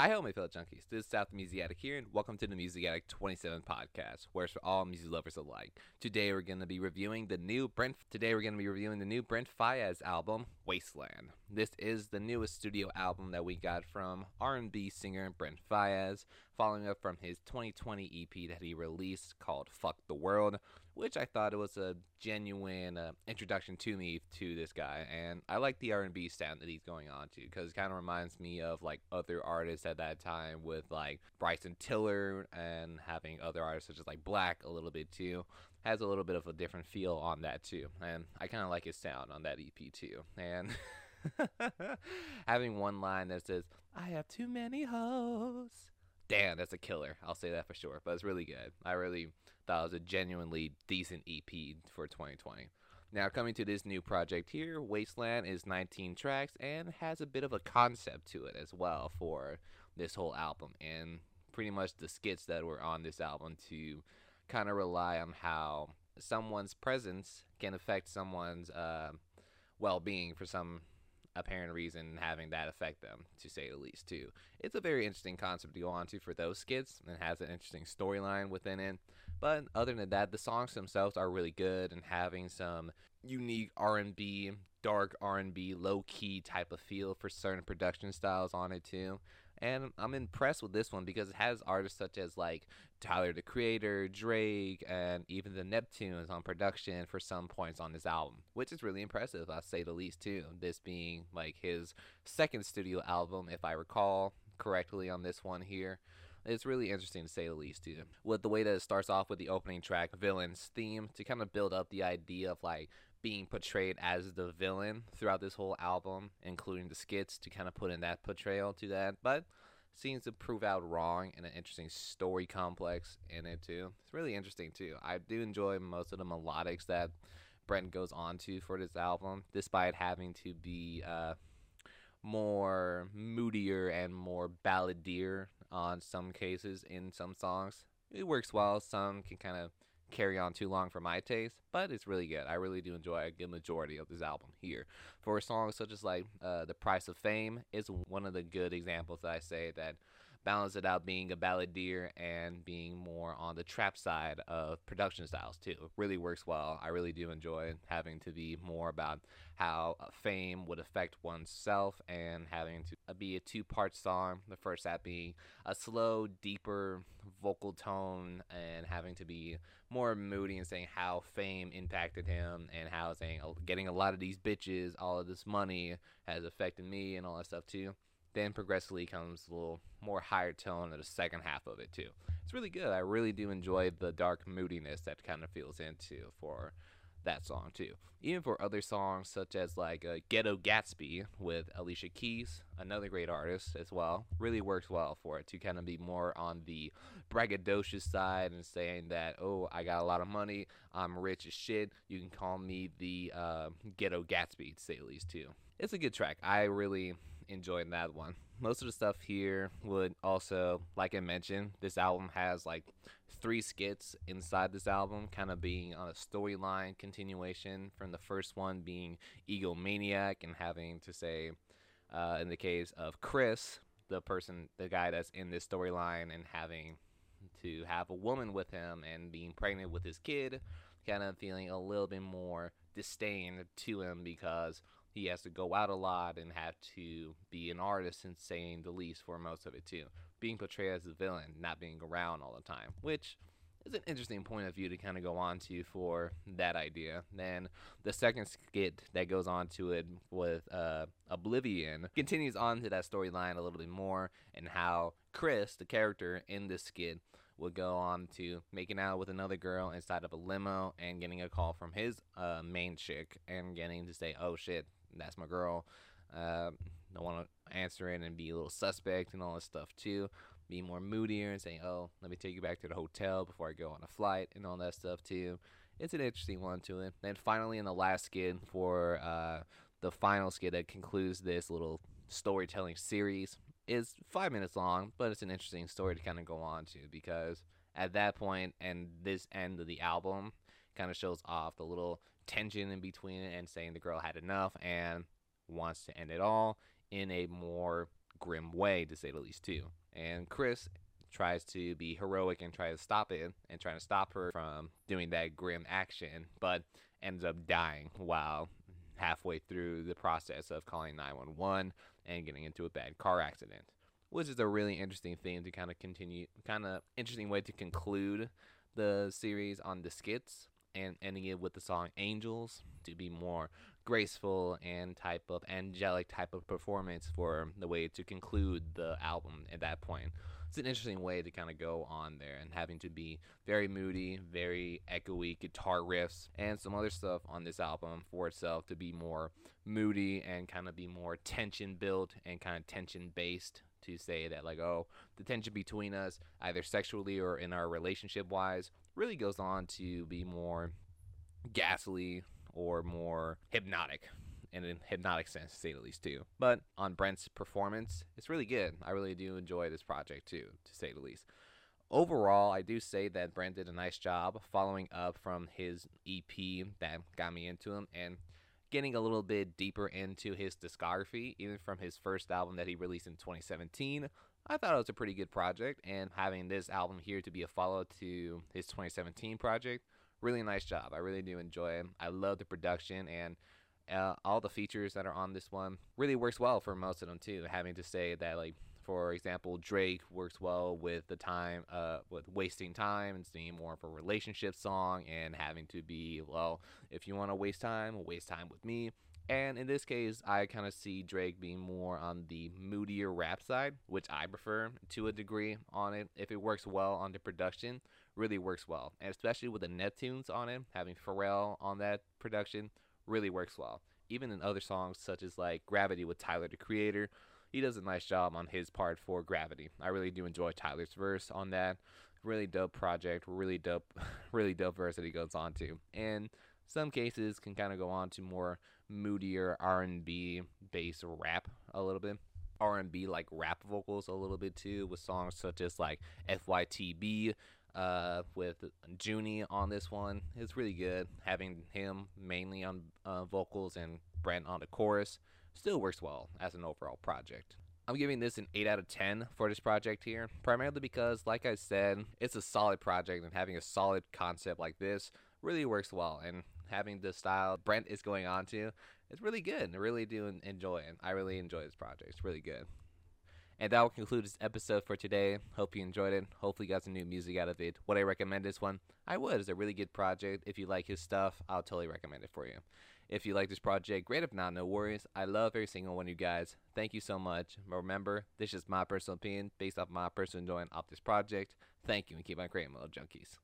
Hi, hello, my fellow junkies. This is South Music here, and welcome to the Music Addict 27 podcast, where it's for all music lovers alike. Today, we're going to be reviewing the new Brent. Today, we're going to be reviewing the new Brent Faiyaz album, Wasteland. This is the newest studio album that we got from R&B singer Brent Faiyaz, following up from his 2020 EP that he released called "Fuck the World." Which I thought it was a genuine uh, introduction to me to this guy, and I like the R&B sound that he's going on to because it kind of reminds me of like other artists at that time with like Bryson Tiller and having other artists such as like 6lack a little bit too. Has a little bit of a different feel on that too, and I kind of like his sound on that EP too, and. having one line that says, I have too many hoes. Damn, that's a killer. I'll say that for sure. But it's really good. I really thought it was a genuinely decent EP for 2020. Now, coming to this new project here, Wasteland is 19 tracks and has a bit of a concept to it as well for this whole album. And pretty much the skits that were on this album to kind of rely on how someone's presence can affect someone's uh, well being for some apparent reason having that affect them, to say the least, too. It's a very interesting concept to go on to for those skits and has an interesting storyline within it. But other than that, the songs themselves are really good and having some unique R&B, dark R&B, low-key type of feel for certain production styles on it too. And I'm impressed with this one because it has artists such as like Tyler the Creator, Drake, and even the Neptunes on production for some points on this album, which is really impressive, I'll say the least too. This being like his second studio album, if I recall correctly on this one here. It's really interesting to say the least, too. With the way that it starts off with the opening track, Villain's theme, to kind of build up the idea of like being portrayed as the villain throughout this whole album, including the skits to kind of put in that portrayal to that. But seems to prove out wrong and an interesting story complex in it too. It's really interesting too. I do enjoy most of the melodics that Brent goes on to for this album, despite having to be uh, more moodier and more balladier on some cases in some songs. It works well. Some can kind of carry on too long for my taste, but it's really good. I really do enjoy a good majority of this album here. For songs such as like uh, "The Price of Fame" is one of the good examples that I say that balance it out being a balladeer and being more on the trap side of production styles too. It really works well. I really do enjoy having to be more about how fame would affect oneself and having to uh, be a two part song. The first half being a slow, deeper vocal tone and having to be more moody and saying how fame impacted him and how saying oh, getting a lot of these bitches, all of this money has affected me and all that stuff too. Then progressively comes a little more higher tone of the second half of it too. It's really good. I really do enjoy the dark moodiness that kind of feels into for that song too. Even for other songs such as like uh, Ghetto Gatsby with Alicia Keys, another great artist as well, really works well for it to kind of be more on the braggadocious side and saying that oh I got a lot of money, I'm rich as shit. You can call me the uh, Ghetto Gatsby to say the least too. It's a good track. I really enjoying that one. Most of the stuff here would also, like I mentioned, this album has like three skits inside this album, kind of being on a storyline continuation from the first one being egomaniac and having to say, uh, in the case of Chris, the person, the guy that's in this storyline, and having to have a woman with him and being pregnant with his kid, kind of feeling a little bit more disdain to him because he has to go out a lot and have to be an artist and saying the least for most of it too. Being portrayed as a villain, not being around all the time, which is an interesting point of view to kind of go on to for that idea. Then the second skit that goes on to it with uh, Oblivion continues on to that storyline a little bit more and how Chris, the character in this skit, would go on to making out with another girl inside of a limo and getting a call from his uh, main chick and getting to say, oh shit, that's my girl. Uh, I want to answer it and be a little suspect and all this stuff too. Be more moodier and saying, "Oh, let me take you back to the hotel before I go on a flight" and all that stuff too. It's an interesting one to it. Then finally, in the last skit for uh, the final skit that concludes this little storytelling series is five minutes long, but it's an interesting story to kind of go on to because at that point and this end of the album kind of shows off the little tension in between it and saying the girl had enough and wants to end it all in a more grim way, to say the least, too. And Chris tries to be heroic and try to stop it and trying to stop her from doing that grim action, but ends up dying while halfway through the process of calling 911 and getting into a bad car accident. Which is a really interesting thing to kind of continue, kind of interesting way to conclude the series on the skits and ending it with the song Angels to be more graceful and type of angelic type of performance for the way to conclude the album at that point. It's an interesting way to kind of go on there and having to be very moody, very echoey guitar riffs and some other stuff on this album for itself to be more moody and kind of be more tension built and kind of tension based to say that like oh the tension between us either sexually or in our relationship wise really goes on to be more ghastly or more hypnotic in hypnotic sense, to say the least, too. But on Brent's performance, it's really good. I really do enjoy this project, too, to say the least. Overall, I do say that Brent did a nice job following up from his EP that got me into him and getting a little bit deeper into his discography, even from his first album that he released in 2017. I thought it was a pretty good project, and having this album here to be a follow to his 2017 project, really nice job. I really do enjoy it. I love the production and uh, all the features that are on this one really works well for most of them too. Having to say that like for example, Drake works well with the time, uh, with wasting time and being more of a relationship song and having to be, well, if you want to waste time, waste time with me. And in this case, I kind of see Drake being more on the moodier rap side, which I prefer to a degree on it. If it works well on the production, really works well. And especially with the Neptunes on it, having Pharrell on that production really works well. Even in other songs such as like Gravity with Tyler the Creator, he does a nice job on his part for Gravity. I really do enjoy Tyler's verse on that. Really dope project, really dope, really dope verse that he goes on to. And some cases can kind of go on to more moodier R&B based rap a little bit. R&B like rap vocals a little bit too with songs such as like FYTB uh, with Joony on this one. It's really good having him mainly on uh, vocals and Brent on the chorus. Still works well as an overall project. I'm giving this an 8 out of 10 for this project here, primarily because, like I said, it's a solid project and having a solid concept like this really works well. And having the style Brent is going on to, it's really good. I really do enjoy it. I really enjoy this project. It's really good. And that will conclude this episode for today. Hope you enjoyed it. Hopefully, you got some new music out of it. Would I recommend this one? I would. It's a really good project. If you like his stuff, I'll totally recommend it for you. If you like this project, great. If not, no worries. I love every single one of you guys. Thank you so much. Remember, this is my personal opinion based off my personal enjoyment of this project. Thank you and keep on creating, little junkies.